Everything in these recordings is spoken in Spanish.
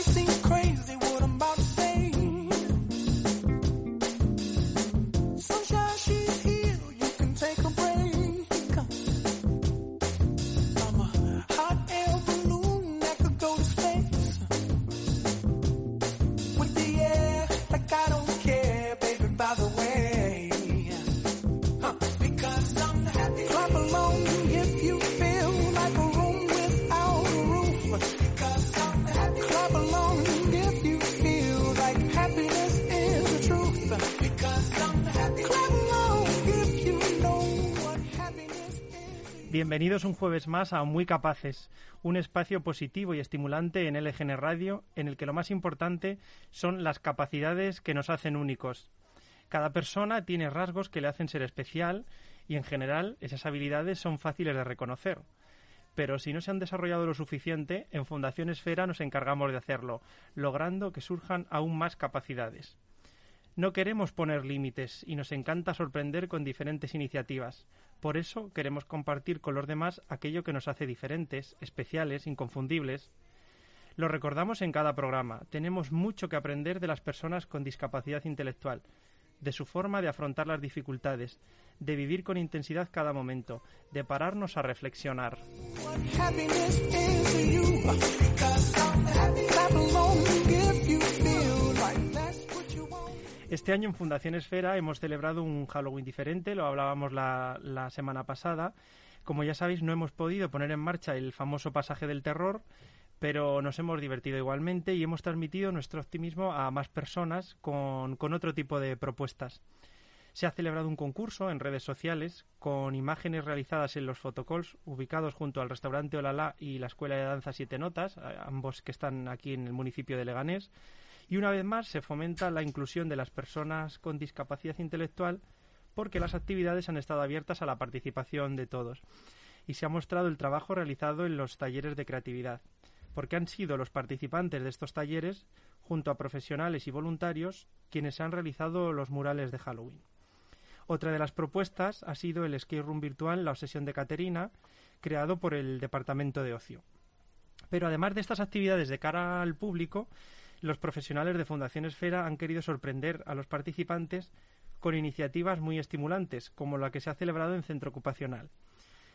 I see Bienvenidos un jueves más a Muy Capaces, un espacio positivo y estimulante en LGN Radio, en el que lo más importante son las capacidades que nos hacen únicos. Cada persona tiene rasgos que le hacen ser especial y en general esas habilidades son fáciles de reconocer. Pero si no se han desarrollado lo suficiente, en Fundación Esfera nos encargamos de hacerlo, logrando que surjan aún más capacidades. No queremos poner límites y nos encanta sorprender con diferentes iniciativas. Por eso queremos compartir con los demás aquello que nos hace diferentes, especiales, inconfundibles. Lo recordamos en cada programa. Tenemos mucho que aprender de las personas con discapacidad intelectual, de su forma de afrontar las dificultades, de vivir con intensidad cada momento, de pararnos a reflexionar. Este año en Fundación Esfera hemos celebrado un Halloween diferente, lo hablábamos la, semana pasada. Como ya sabéis, no hemos podido poner en marcha el famoso pasaje del terror, pero nos hemos divertido igualmente y hemos transmitido nuestro optimismo a más personas con, con otro tipo de propuestas. Se ha celebrado un concurso en redes sociales con imágenes realizadas en los fotocalls ubicados junto al restaurante Olala y la Escuela de Danza Siete Notas, ambos que están aquí en el municipio de Leganés. Y una vez más se fomenta la inclusión de las personas con discapacidad intelectual porque las actividades han estado abiertas a la participación de todos. Y se ha mostrado el trabajo realizado en los talleres de creatividad, porque han sido los participantes de estos talleres, junto a profesionales y voluntarios, quienes han realizado los murales de Halloween. Otra de las propuestas ha sido el skate room virtual La Obsesión de Caterina, creado por el Departamento de Ocio. Pero además de estas actividades de cara al público, los profesionales de Fundación Esfera han querido sorprender a los participantes con iniciativas muy estimulantes, como la que se ha celebrado en Centro Ocupacional.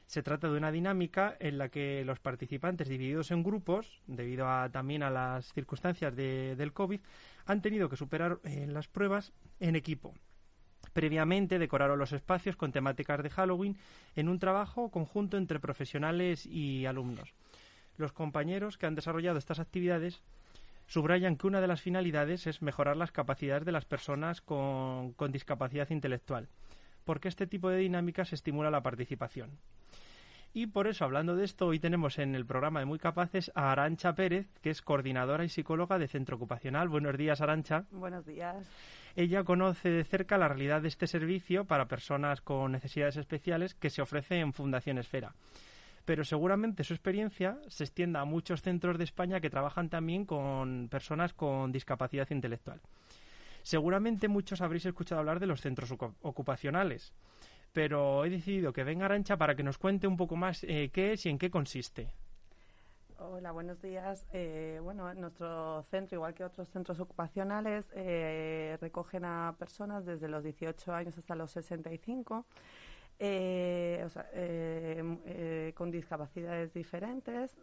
Se trata de una dinámica en la que los participantes divididos en grupos, debido a, también a las circunstancias del COVID, han tenido que superar eh, las pruebas en equipo. Previamente decoraron los espacios con temáticas de Halloween en un trabajo conjunto entre profesionales y alumnos. Los compañeros que han desarrollado estas actividades subrayan que una de las finalidades es mejorar las capacidades de las personas con, con discapacidad intelectual, porque este tipo de dinámicas estimula la participación. Y por eso, hablando de esto, hoy tenemos en el programa de Muy Capaces a Arancha Pérez, que es coordinadora y psicóloga de Centro Ocupacional. Buenos días, Arancha. Buenos días. Ella conoce de cerca la realidad de este servicio para personas con necesidades especiales que se ofrece en Fundación Esfera pero seguramente su experiencia se extienda a muchos centros de España que trabajan también con personas con discapacidad intelectual. Seguramente muchos habréis escuchado hablar de los centros ocupacionales, pero he decidido que venga Arancha para que nos cuente un poco más eh, qué es y en qué consiste. Hola, buenos días. Eh, bueno, nuestro centro, igual que otros centros ocupacionales, eh, recogen a personas desde los 18 años hasta los 65 eh, o sea, eh, eh, con discapacidades diferentes.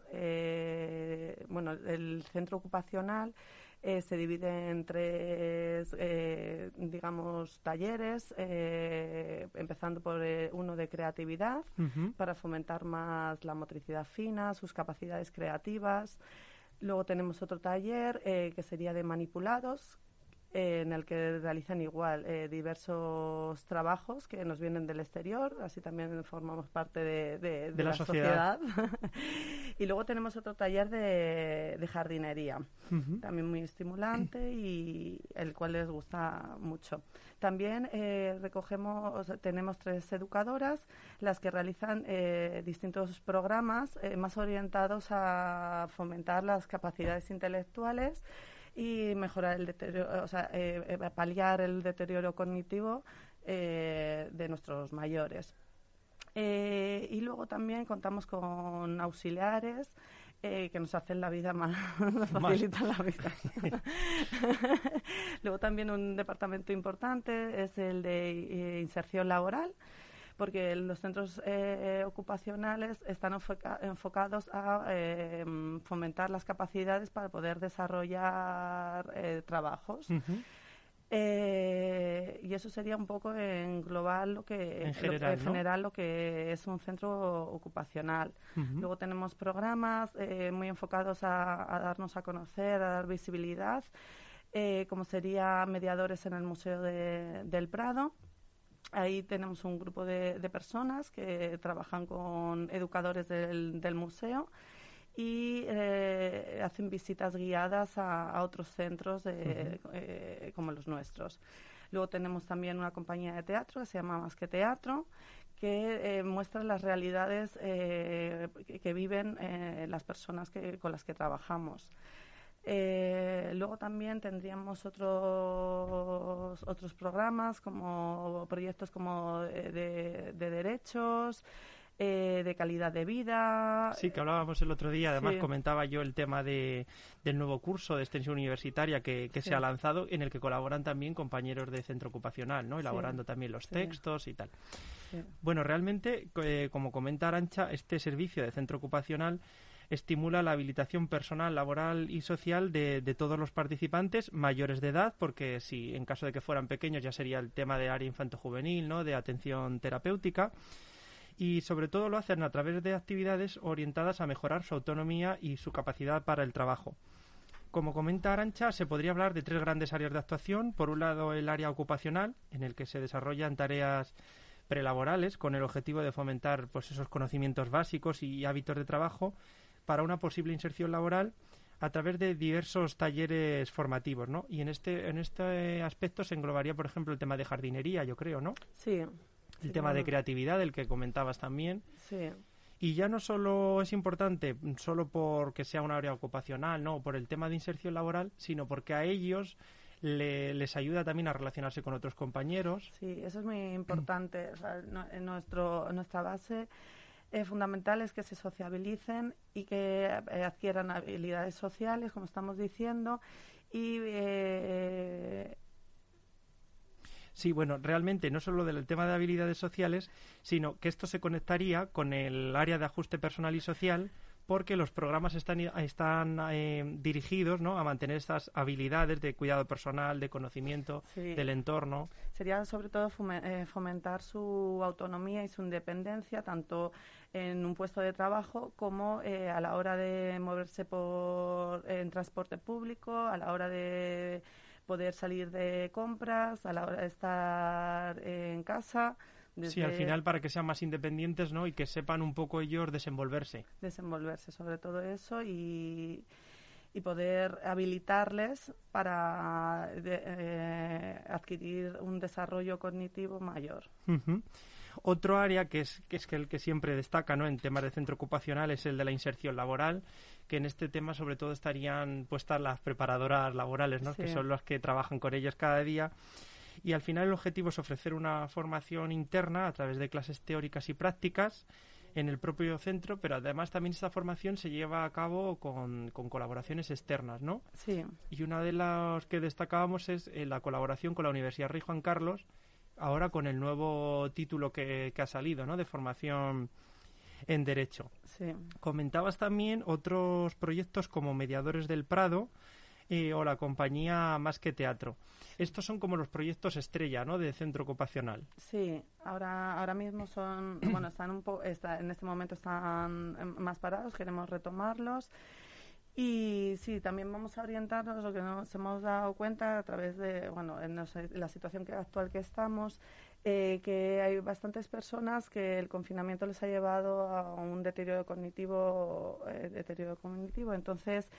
bueno, el centro ocupacional se divide en tres, digamos, talleres, empezando por uno de creatividad, para fomentar más la motricidad fina, sus capacidades creativas. Luego tenemos otro taller que sería de manipulados, en el que realizan igual eh, diversos trabajos que nos vienen del exterior, así también formamos parte de, la, sociedad. y luego tenemos otro taller de, jardinería, también muy estimulante y el cual les gusta mucho. También eh, recogemos, tenemos tres educadoras, las que realizan eh, distintos programas más orientados a fomentar las capacidades intelectuales y mejorar el deterioro, o sea, eh, eh, paliar el deterioro cognitivo eh, de nuestros mayores. y luego también contamos con auxiliares eh, que nos hacen la vida más, nos facilitan la vida. Luego también un departamento importante es el de eh, inserción laboral, porque los centros eh, ocupacionales están enfocados a fomentar las capacidades para poder desarrollar trabajos. Eh, y eso sería un poco en global lo que en general, lo, que es un centro ocupacional. Luego tenemos programas eh, muy enfocados a, darnos a conocer, a dar visibilidad, eh, como sería mediadores en el Museo del Prado. Ahí tenemos un grupo de, personas que trabajan con educadores del museo y eh, hacen visitas guiadas a, otros centros eh, como los nuestros. Luego tenemos también una compañía de teatro que se llama Más que Teatro, que eh, muestra las realidades que, viven las personas con las que trabajamos. Luego también tendríamos otros otros programas como proyectos como de derechos eh, de calidad de vida. Sí, que hablábamos el otro día. Además, comentaba yo el tema de, del nuevo curso de extensión universitaria que, se ha lanzado, en el que colaboran también compañeros de centro ocupacional, ¿no? elaborando también los textos y tal. Bueno, realmente, eh, como comenta Arancha, este servicio de centro ocupacional estimula la habilitación personal, laboral y social de, todos los participantes mayores de edad, porque si en caso de que fueran pequeños ya sería el tema de área infanto-juvenil, ¿no? de atención terapéutica y sobre todo lo hacen a través de actividades orientadas a mejorar su autonomía y su capacidad para el trabajo. Como comenta Arancha, se podría hablar de tres grandes áreas de actuación. Por un lado, el área ocupacional, en el que se desarrollan tareas prelaborales con el objetivo de fomentar pues, esos conocimientos básicos y hábitos de trabajo para una posible inserción laboral a través de diversos talleres formativos, ¿no? Y en este en este aspecto se englobaría, por ejemplo, el tema de jardinería, yo creo, ¿no? Sí, el tema de creatividad, del que comentabas también. Sí. Y ya no solo es importante, solo porque sea un área ocupacional, no, por el tema de inserción laboral, sino porque a ellos les ayuda también a relacionarse con otros compañeros. Sí, eso es muy importante. en nuestro, nuestra base eh, fundamental es que se sociabilicen y que eh, adquieran habilidades sociales, como estamos diciendo, y eh, Sí, bueno, realmente no solo del tema de habilidades sociales, sino que esto se conectaría con el área de ajuste personal y social porque los programas están, están eh, dirigidos ¿no? a mantener estas habilidades de cuidado personal, de conocimiento del entorno. Sería sobre todo eh, fomentar su autonomía y su independencia, tanto en un puesto de trabajo como eh, a la hora de moverse por, en transporte público, a la hora de poder salir de compras, a la hora de estar en casa. Sí, al final para que sean más independientes, ¿no? Y que sepan un poco ellos desenvolverse. Desenvolverse, sobre todo eso, y, y poder habilitarles para eh, adquirir un desarrollo cognitivo mayor. Otro área que es, que es el que siempre destaca ¿no? en temas de centro ocupacional es el de la inserción laboral, que en este tema sobre todo estarían puestas las preparadoras laborales, ¿no? que son las que trabajan con ellas cada día. Y al final el objetivo es ofrecer una formación interna a través de clases teóricas y prácticas en el propio centro, pero además también esta formación se lleva a cabo con, colaboraciones externas, ¿no? Sí. Y una de las que destacábamos es eh, la colaboración con la Universidad Rey Juan Carlos, ahora con el nuevo título que, ha salido, ¿no? De formación en Derecho. Sí. Comentabas también otros proyectos como Mediadores del Prado eh, o la compañía Más que Teatro. Estos son como los proyectos estrella, ¿no? De centro ocupacional. Sí, ahora, ahora mismo son, bueno, están un poco, en este momento están más parados, queremos retomarlos. Y sí, también vamos a orientarnos, lo que nos hemos dado cuenta a través de, bueno, en la situación que, actual que estamos, eh, que hay bastantes personas que el confinamiento les ha llevado a un deterioro cognitivo, eh, deterioro cognitivo. Entonces,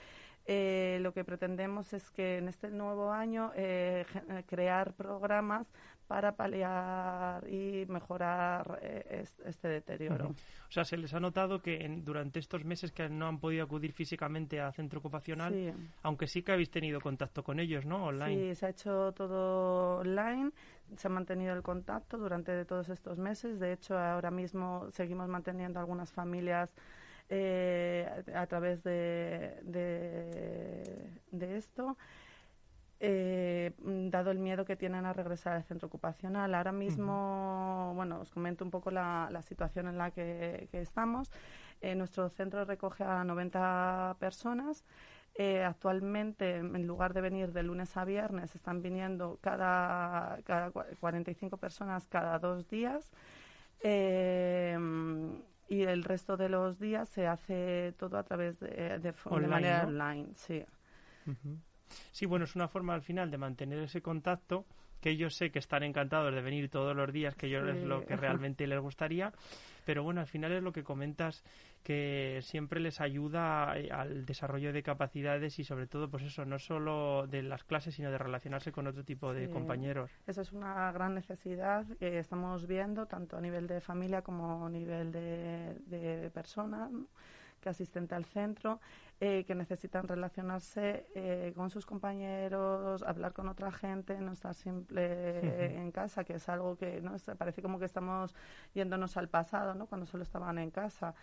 eh, lo que pretendemos es que en este nuevo año eh, crear programas para paliar y mejorar eh, este deterioro. O sea, se les ha notado que durante estos meses que no han podido acudir físicamente a centro ocupacional, aunque sí que habéis tenido contacto con ellos, ¿no? Online. Sí, se ha hecho todo online, se ha mantenido el contacto durante todos estos meses. De hecho, ahora mismo seguimos manteniendo algunas familias a través de, de, esto. dado el miedo que tienen a regresar al centro ocupacional. Ahora mismo, bueno, os comento un poco la, la situación en la que, que estamos. nuestro centro recoge a 90 personas. Eh, actualmente, en lugar de venir de lunes a viernes, están viniendo cada, cada 45 personas cada dos días. Eh, y el resto de los días se hace todo a través de, de, manera online. Sí. sí, bueno, es una forma al final de mantener ese contacto que yo sé que están encantados de venir todos los días, que yo es lo que realmente les gustaría, pero bueno, al final es lo que comentas que siempre les ayuda eh, al desarrollo de capacidades y sobre todo, pues eso, no solo de las clases, sino de relacionarse con otro tipo de compañeros. Esa es una gran necesidad que estamos viendo tanto a nivel de familia como a nivel de, de persona que asistente al centro, eh, que necesitan relacionarse eh, con sus compañeros, hablar con otra gente, no estar siempre en casa, que es algo que no parece como que estamos yéndonos al pasado, ¿no? Cuando solo estaban en casa.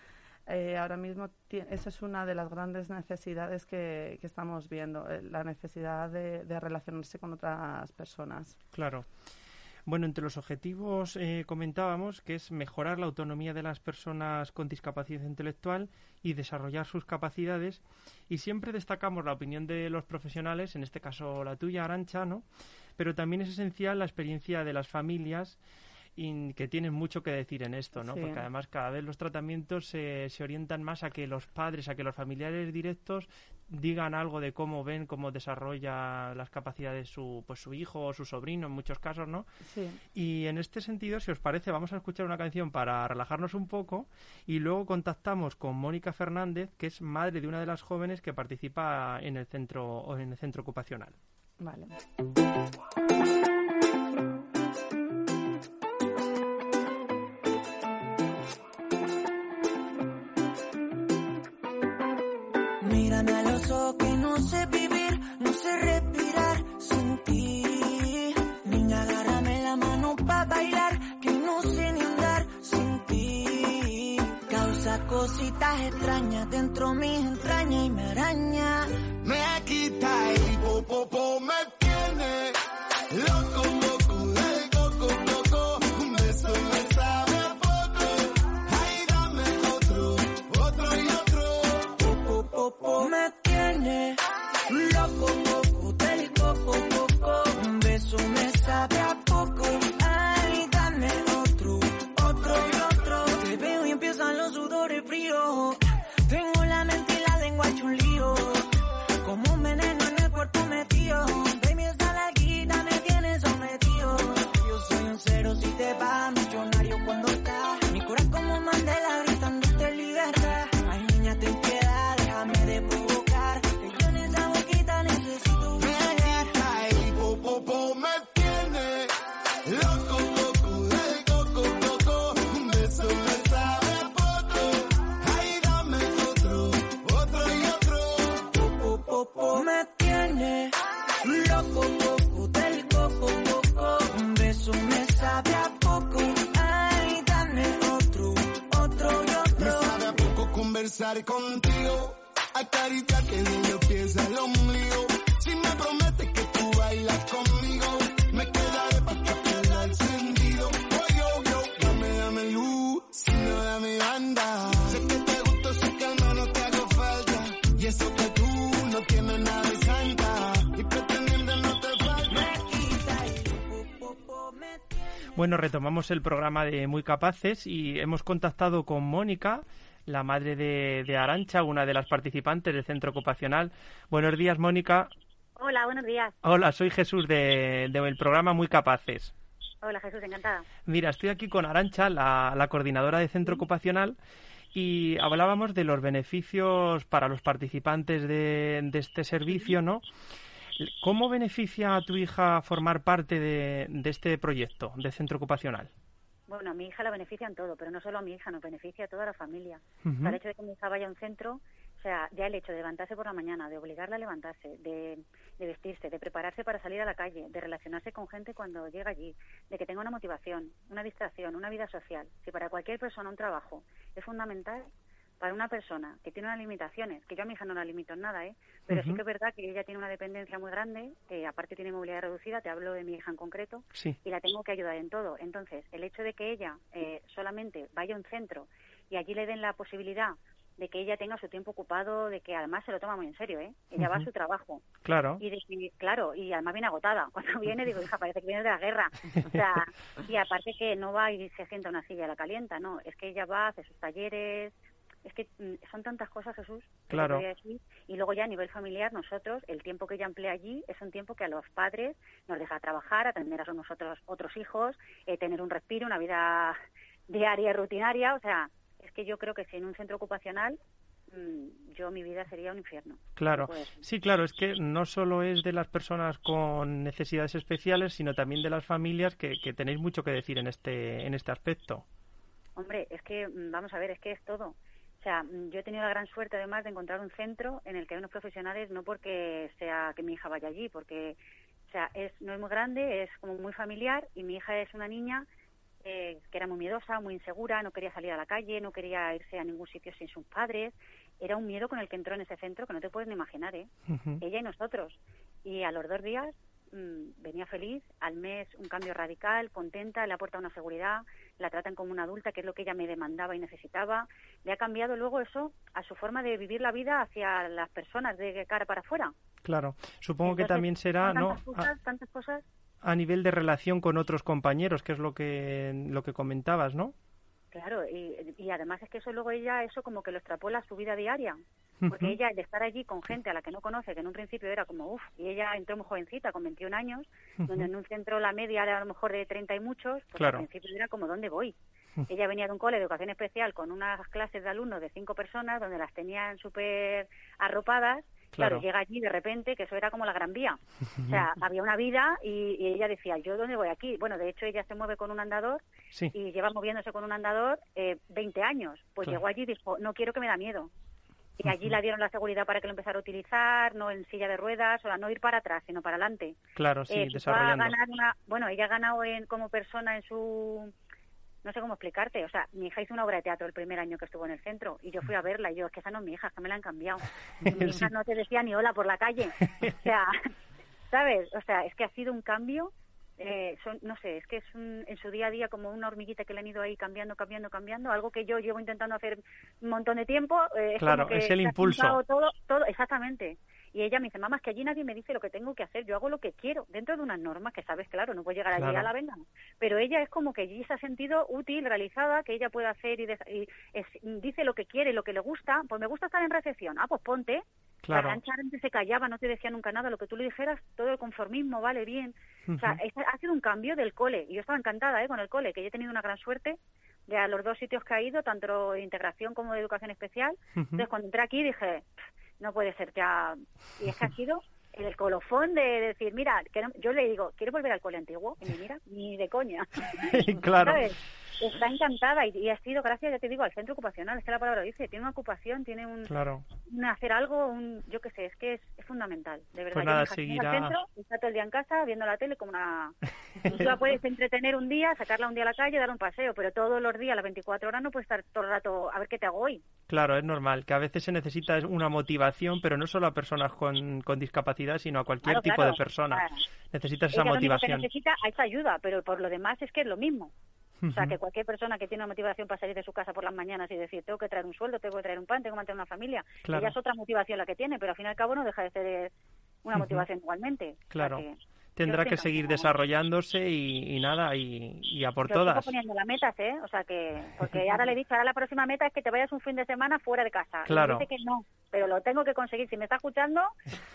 Eh, ahora mismo esa es una de las grandes necesidades que, estamos viendo, la necesidad de, de relacionarse con otras personas. Claro. Bueno, entre los objetivos eh, comentábamos que es mejorar la autonomía de las personas con discapacidad intelectual y desarrollar sus capacidades. Y siempre destacamos la opinión de los profesionales, en este caso la tuya, Arancha, ¿no? Pero también es esencial la experiencia de las familias y que tienen mucho que decir en esto, ¿no? Porque además cada vez los tratamientos se, se orientan más a que los padres, a que los familiares directos digan algo de cómo ven, cómo desarrolla las capacidades su, pues su hijo o su sobrino en muchos casos, ¿no? Sí. Y en este sentido, si os parece, vamos a escuchar una canción para relajarnos un poco y luego contactamos con Mónica Fernández, que es madre de una de las jóvenes que participa en el centro, en el centro ocupacional. Vale. Cositas extrañas dentro mis entrañas y me araña. Me quita y popo me contigo, acariciarte de los pies al ombligo. Si me prometes que tú bailas conmigo, me quedaré para que pierda el sentido. Oh, yo, yo, dame, dame luz, si no dame banda. Sé que te gusto, sé que al menos te hago falta. Y eso que tú no tienes nada de santa. Y pretendiendo no te falta. Bueno, retomamos el programa de Muy Capaces y hemos contactado con Mónica la madre de, de Arancha, una de las participantes del centro ocupacional. Buenos días, Mónica. Hola, buenos días. Hola, soy Jesús del de, programa Muy Capaces. Hola, Jesús, encantada. Mira, estoy aquí con Arancha, la, la coordinadora de centro ocupacional, y hablábamos de los beneficios para los participantes de, de este servicio, ¿no? ¿Cómo beneficia a tu hija formar parte de, de este proyecto de centro ocupacional? Bueno, a mi hija la beneficia en todo, pero no solo a mi hija, nos beneficia a toda la familia. el hecho de que mi hija vaya a un centro, o sea, ya el hecho de levantarse por la mañana, de obligarla a levantarse, de, vestirse, de prepararse para salir a la calle, de relacionarse con gente cuando llega allí, de que tenga una motivación, una distracción, una vida social. Si para cualquier persona un trabajo es fundamental, para una persona que tiene unas limitaciones, que yo a mi hija no la limito en nada, ¿eh? pero sí que es verdad que ella tiene una dependencia muy grande, que aparte tiene movilidad reducida, te hablo de mi hija en concreto, y la tengo que ayudar en todo. Entonces, el hecho de que ella eh, solamente vaya a un centro y allí le den la posibilidad de que ella tenga su tiempo ocupado, de que además se lo toma muy en serio, ¿eh? Ella va a su trabajo. Claro. Y de claro, y además viene agotada. Cuando viene digo, hija, parece que viene de la guerra. O sea, y aparte que no va y se sienta una silla y la calienta, no, es que ella va, hace sus talleres, es que mm, son tantas cosas, Jesús. Claro. Y luego ya a nivel familiar, nosotros, el tiempo que ella emplea allí es un tiempo que a los padres nos deja trabajar, atender a nosotros otros hijos, eh, tener un respiro, una vida diaria, rutinaria, o sea, es que yo creo que si en un centro ocupacional mm, yo mi vida sería un infierno. Claro, sí, claro, es que no solo es de las personas con necesidades especiales, sino también de las familias que, que tenéis mucho que decir en este en este aspecto. Hombre, es que mm, vamos a ver, es que es todo. O sea, mm, yo he tenido la gran suerte además de encontrar un centro en el que hay unos profesionales, no porque sea que mi hija vaya allí, porque o sea, es, no es muy grande, es como muy familiar y mi hija es una niña eh, que era muy miedosa, muy insegura, no quería salir a la calle, no quería irse a ningún sitio sin sus padres. Era un miedo con el que entró en ese centro que no te puedes ni imaginar, ¿eh? Ella y nosotros. Y a los dos días mm, venía feliz, al mes un cambio radical, contenta, le ha aportado una seguridad, la tratan como una adulta, que es lo que ella me demandaba y necesitaba. Le ha cambiado luego eso a su forma de vivir la vida hacia las personas de cara para afuera. Claro, supongo que también será, ¿no? tantas cosas a nivel de relación con otros compañeros, que es lo que, lo que comentabas, ¿no? Claro, y, y además es que eso luego ella, eso como que lo extrapola a su vida diaria. Porque ella, de estar allí con gente a la que no conoce, que en un principio era como, uff, y ella entró muy jovencita, con 21 años, donde en un centro la media era a lo mejor de 30 y muchos, pues al principio era como, ¿dónde voy? ella venía de un cole de educación especial con unas clases de alumnos de cinco personas, donde las tenían súper arropadas, Claro. llega allí de repente, que eso era como la Gran Vía. O sea, había una vida y, ella decía, ¿yo dónde voy aquí? Bueno, de hecho, ella se mueve con un andador y lleva moviéndose con un andador eh, 20 años. Pues llegó allí y dijo, no quiero que me da miedo. Y allí la dieron la seguridad para que lo empezara a utilizar, no en silla de ruedas, o sea, no ir para atrás, sino para adelante. Claro, sí, eh, desarrollando. bueno, ella ha ganado en, como persona en su no sé cómo explicarte. O sea, mi hija hizo una obra de teatro el primer año que estuvo en el centro y yo fui a verla y yo, es que esa no es mi hija, es que me la han cambiado. mi hija no te decía ni hola por la calle. O sea, ¿sabes? O sea, es que ha sido un cambio. Eh, son, no sé, es que es en su día a día como una hormiguita que le han ido ahí cambiando, cambiando, cambiando, algo que yo llevo intentando hacer un montón de tiempo. Eh, claro, es el impulso. Todo, todo, exactamente. Y ella me dice, mamá, es que allí nadie me dice lo que tengo que hacer, yo hago lo que quiero, dentro de unas normas que sabes, claro, no puedo llegar allí a la venda. Pero ella es como que allí se ha sentido útil, realizada, que ella puede hacer y, dice lo que quiere, lo que le gusta. Pues me gusta estar en recepción, ah, pues ponte. Claro. La antes se callaba, no te decía nunca nada, lo que tú le dijeras, todo el conformismo, vale, bien. O sea, ha sido un cambio del cole. Y yo estaba encantada ¿eh? con el cole, que yo he tenido una gran suerte de a los dos sitios que ha ido, tanto de integración como de educación especial. Entonces, cuando entré aquí dije, no puede ser ya. Y es que ha sido el colofón de decir, mira, que yo le digo, ¿quieres volver al cole antiguo? Y me mira, ni de coña. claro está encantada y, ha sido gracias, ya te digo, al centro ocupacional, es que la palabra dice, tiene una ocupación, tiene un, claro. hacer algo, un, yo qué sé, es que es, fundamental, de verdad. Pues nada, seguirá... centro, está todo el día en casa viendo la tele como una... Tú la puedes entretener un día, sacarla un día a la calle, dar un paseo, pero todos los días, las 24 horas, no puedes estar todo el rato a ver qué te hago hoy. Claro, es normal, que a veces se necesita una motivación, pero no solo a personas con, con discapacidad, sino a cualquier tipo de persona. Necesitas esa motivación. necesita esa ayuda, pero por lo demás es que es lo mismo. O sea, que cualquier persona que tiene una motivación para salir de su casa por las mañanas y decir, tengo que traer un sueldo, tengo que traer un pan, tengo que mantener una familia, ella es otra motivación la que tiene, pero al fin y al cabo no deja de ser una motivación igualmente. Claro. Tendrá que seguir desarrollándose y, nada, y, a por todas. Estoy poniendo las metas, ¿eh? O sea, que, porque ahora le he dicho, ahora la próxima meta es que te vayas un fin de semana fuera de casa. Claro. dice que no, pero lo tengo que conseguir. Si me está escuchando,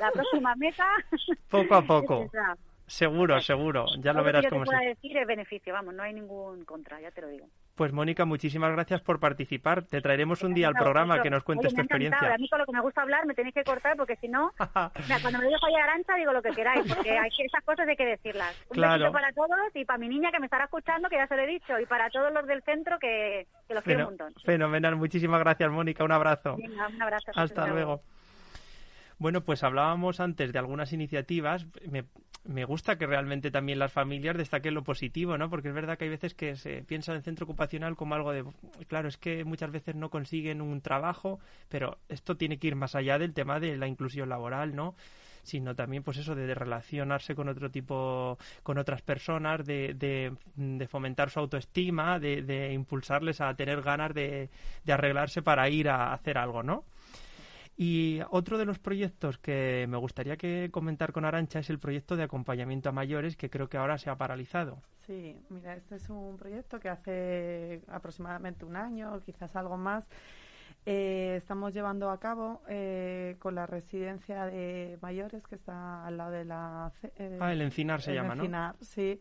la próxima meta... Poco a poco. Seguro, seguro. Ya lo verás como se... decir es beneficio, vamos, no hay ningún contra, ya te lo digo. Pues Mónica, muchísimas gracias por participar. Te traeremos un día al programa que nos cuentes tu experiencia. A mí con lo que me gusta hablar me tenéis que cortar porque si no, cuando me dejo ahí Arancha digo lo que queráis, porque hay esas cosas hay que decirlas. Un besito para todos y para mi niña que me estará escuchando, que ya se lo he dicho, y para todos los del centro que, los quiero un montón. Fenomenal, muchísimas gracias Mónica, un abrazo. un abrazo. Hasta luego. Bueno, pues hablábamos antes de algunas iniciativas. Me, me, gusta que realmente también las familias destaquen lo positivo, ¿no? Porque es verdad que hay veces que se piensa en el centro ocupacional como algo de, claro, es que muchas veces no consiguen un trabajo, pero esto tiene que ir más allá del tema de la inclusión laboral, ¿no? sino también pues eso de, relacionarse con otro tipo, con otras personas, de, de, fomentar su autoestima, de, de, impulsarles a tener ganas de, de arreglarse para ir a hacer algo, ¿no? Y otro de los proyectos que me gustaría que comentar con Arancha es el proyecto de acompañamiento a mayores que creo que ahora se ha paralizado. Sí, mira, este es un proyecto que hace aproximadamente un año, quizás algo más. Eh, estamos llevando a cabo eh, con la residencia de mayores que está al lado de la... Eh, ah, el Encinar se llama, Encinar, sí.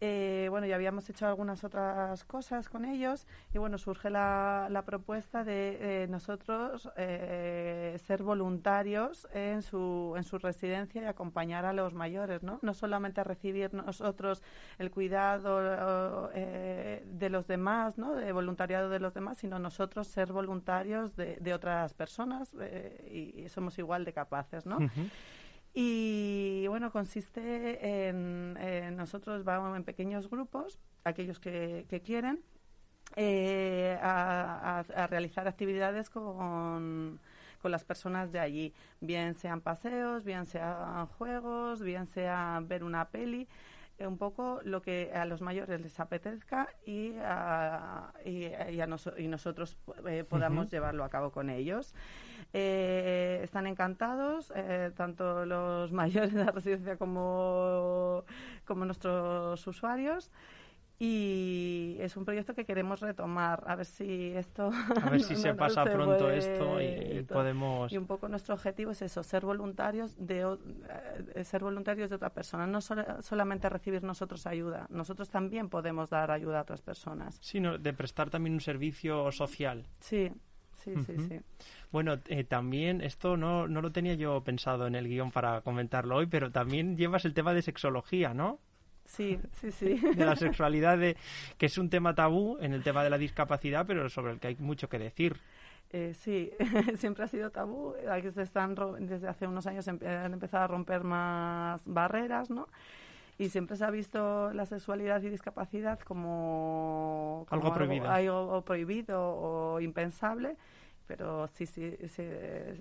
Eh, bueno, ya habíamos hecho algunas otras cosas con ellos y bueno, surge la, la propuesta de eh, nosotros eh, ser voluntarios en su, en su residencia y acompañar a los mayores, ¿no? No solamente a recibir nosotros el cuidado de los demás, ¿no? De voluntariado de los demás, sino nosotros ser voluntarios de, de otras personas y, somos igual de capaces, ¿no? Y bueno, consiste en, nosotros vamos en pequeños grupos, aquellos que, quieren, eh, a, realizar actividades con, con las personas de allí, bien sean paseos, bien sean juegos, bien sea ver una peli un poco lo que a los mayores les apetezca y, a, y, y, nosotros eh, podamos llevarlo a cabo con ellos. Eh, están encantados, eh, tanto los mayores de la residencia como, como nuestros usuarios y es un proyecto que queremos retomar a ver si esto a ver si se pasa pronto esto y, podemos y un poco nuestro objetivo es eso ser voluntarios de eh, ser voluntarios de otra persona no solamente recibir nosotros ayuda. Nosotros también podemos dar ayuda a otras personas. Sino de prestar también un servicio social. Sí sí sí sí. Bueno, eh, también esto no, no lo tenía yo pensado en el guion para comentarlo hoy, pero también llevas el tema de sexología, ¿no? Sí, sí, sí. De la sexualidad, de, que es un tema tabú en el tema de la discapacidad, pero sobre el que hay mucho que decir. Eh, sí, siempre ha sido tabú. Aquí se están, desde hace unos años han empezado a romper más barreras, ¿no? Y siempre se ha visto la sexualidad y discapacidad como, algo prohibido. algo prohibido o impensable pero sí, sí,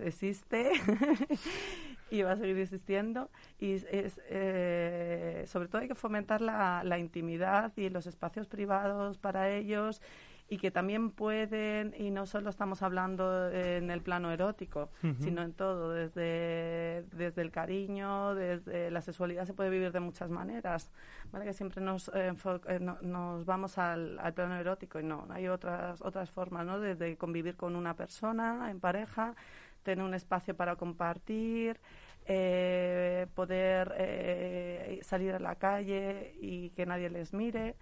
existe y va a seguir existiendo. Y es, eh, sobre todo hay que fomentar la intimidad y los espacios privados para ellos y que también pueden, y no solo estamos hablando en el plano erótico, sino en todo, desde, desde el cariño, desde la sexualidad se puede vivir de muchas maneras, ¿vale? Que siempre nos, eh, eh, nos vamos al, al, plano erótico y no, hay otras, otras formas, ¿no? Desde convivir con una persona en pareja, tener un espacio para compartir, eh, poder salir a la calle y que nadie les mire.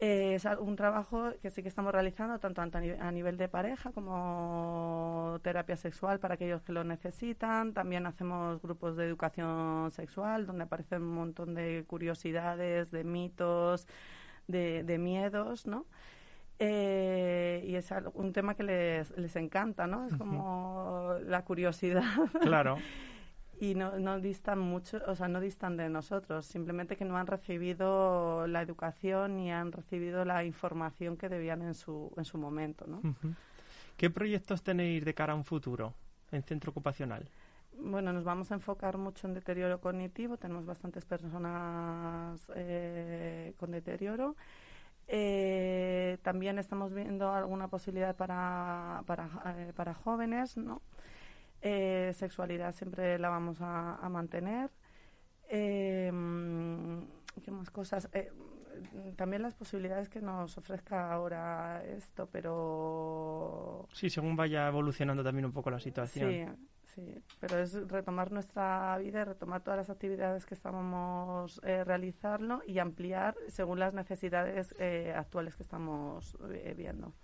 Eh, es un trabajo que sí que estamos realizando tanto a nivel de pareja como terapia sexual para aquellos que lo necesitan. También hacemos grupos de educación sexual donde aparecen un montón de curiosidades, de mitos, de, miedos, ¿no? Eh, y es un tema que les, les encanta, ¿no? Es como la curiosidad. Claro. y no, no distan mucho, o sea, no distan de nosotros, simplemente que no han recibido la educación ni han recibido la información que debían en su, en su momento, ¿no? ¿Qué proyectos tenéis de cara a un futuro en centro ocupacional? Bueno, nos vamos a enfocar mucho en deterioro cognitivo, tenemos bastantes personas eh, con deterioro. Eh, también estamos viendo alguna posibilidad para, para, eh, para jóvenes, ¿no? Eh, sexualidad siempre la vamos a, mantener. Eh, ¿Qué más cosas? Eh, también las posibilidades que nos ofrezca ahora esto, pero... Sí, según vaya evolucionando también un poco la situación. Sí, sí, pero es retomar nuestra vida, retomar todas las actividades que estábamos eh, realizando y ampliar según las necesidades actuales que estamos viendo.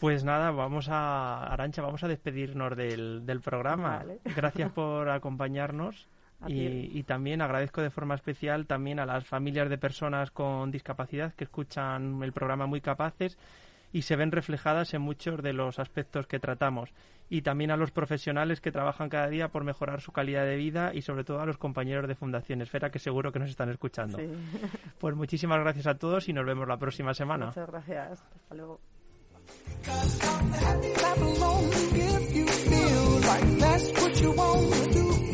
Pues nada, vamos a, Arancha, vamos a despedirnos del, del programa. Gracias por acompañarnos. Y, y, también agradezco de forma especial también a las familias de personas con discapacidad que escuchan el programa muy capaces y se ven reflejadas en muchos de los aspectos que tratamos. Y también a los profesionales que trabajan cada día por mejorar su calidad de vida y sobre todo a los compañeros de Fundación Esfera que seguro que nos están escuchando. Pues muchísimas gracias a todos y nos vemos la próxima semana. Muchas gracias. Hasta luego. Because I'm happy, clap along if you feel like that's what you want to do.